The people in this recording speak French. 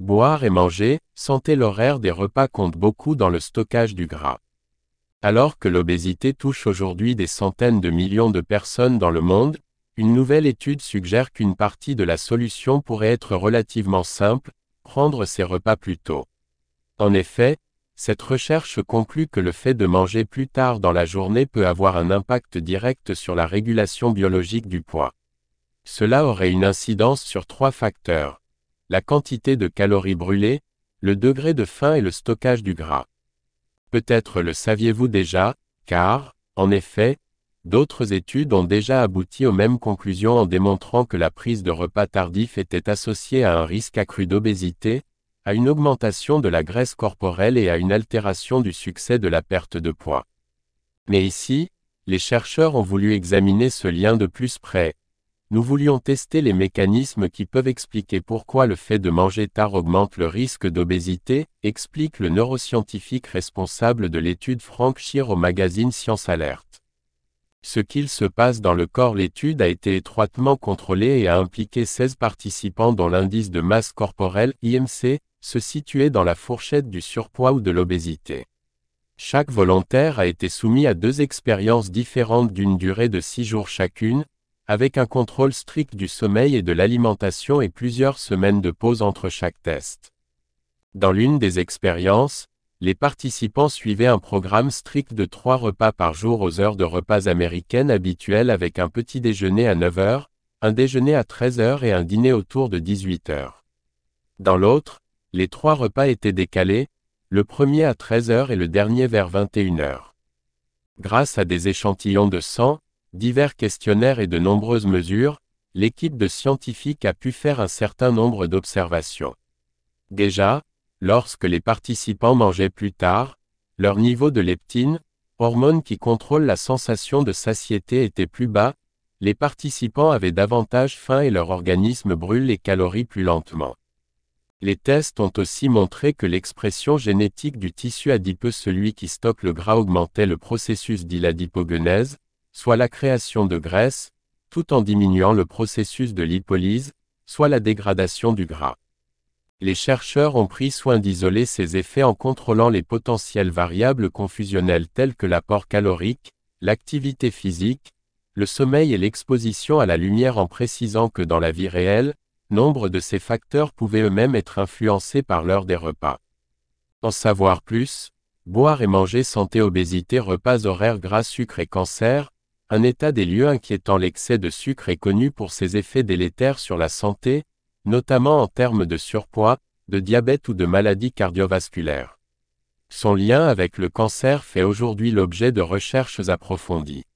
Boire et manger, santé L'horaire des repas compte beaucoup dans le stockage du gras. Alors que l'obésité touche aujourd'hui des centaines de millions de personnes dans le monde, une nouvelle étude suggère qu'une partie de la solution pourrait être relativement simple, prendre ses repas plus tôt. En effet, cette recherche conclut que le fait de manger plus tard dans la journée peut avoir un impact direct sur la régulation biologique du poids. Cela aurait une incidence sur trois facteurs. La quantité de calories brûlées, le degré de faim et le stockage du gras. Peut-être le saviez-vous déjà, car, en effet, d'autres études ont déjà abouti aux mêmes conclusions en démontrant que la prise de repas tardifs était associée à un risque accru d'obésité, à une augmentation de la graisse corporelle et à une altération du succès de la perte de poids. Mais ici, les chercheurs ont voulu examiner ce lien de plus près, nous voulions tester les mécanismes qui peuvent expliquer pourquoi le fait de manger tard augmente le risque d'obésité, explique le neuroscientifique responsable de l'étude Frank Shear au magazine Science Alert. Ce qu'il se passe dans le corps L'étude a été étroitement contrôlée et a impliqué 16 participants dont l'indice de masse corporelle IMC se situait dans la fourchette du surpoids ou de l'obésité. Chaque volontaire a été soumis à deux expériences différentes d'une durée de 6 jours chacune, avec un contrôle strict du sommeil et de l'alimentation et plusieurs semaines de pause entre chaque test. Dans l'une des expériences, les participants suivaient un programme strict de trois repas par jour aux heures de repas américaines habituelles avec un petit déjeuner à 9 heures, un déjeuner à 13 heures et un dîner autour de 18 heures. Dans l'autre, les trois repas étaient décalés, le premier à 13 heures et le dernier vers 21 heures. Grâce à des échantillons de sang, divers questionnaires et de nombreuses mesures, l'équipe de scientifiques a pu faire un certain nombre d'observations. Déjà, lorsque les participants mangeaient plus tard, leur niveau de leptine, hormone qui contrôle la sensation de satiété était plus bas, les participants avaient davantage faim et leur organisme brûle les calories plus lentement. Les tests ont aussi montré que l'expression génétique du tissu adipeux celui qui stocke le gras augmentait le processus dit l'adipogenèse, soit la création de graisse, tout en diminuant le processus de lipolyse, soit la dégradation du gras. Les chercheurs ont pris soin d'isoler ces effets en contrôlant les potentielles variables confusionnelles telles que l'apport calorique, l'activité physique, le sommeil et l'exposition à la lumière en précisant que dans la vie réelle, nombre de ces facteurs pouvaient eux-mêmes être influencés par l'heure des repas. En savoir plus, boire et manger santé obésité repas horaires gras sucre et cancer, un état des lieux inquiétant l'excès de sucre est connu pour ses effets délétères sur la santé, notamment en termes de surpoids, de diabète ou de maladies cardiovasculaires. Son lien avec le cancer fait aujourd'hui l'objet de recherches approfondies.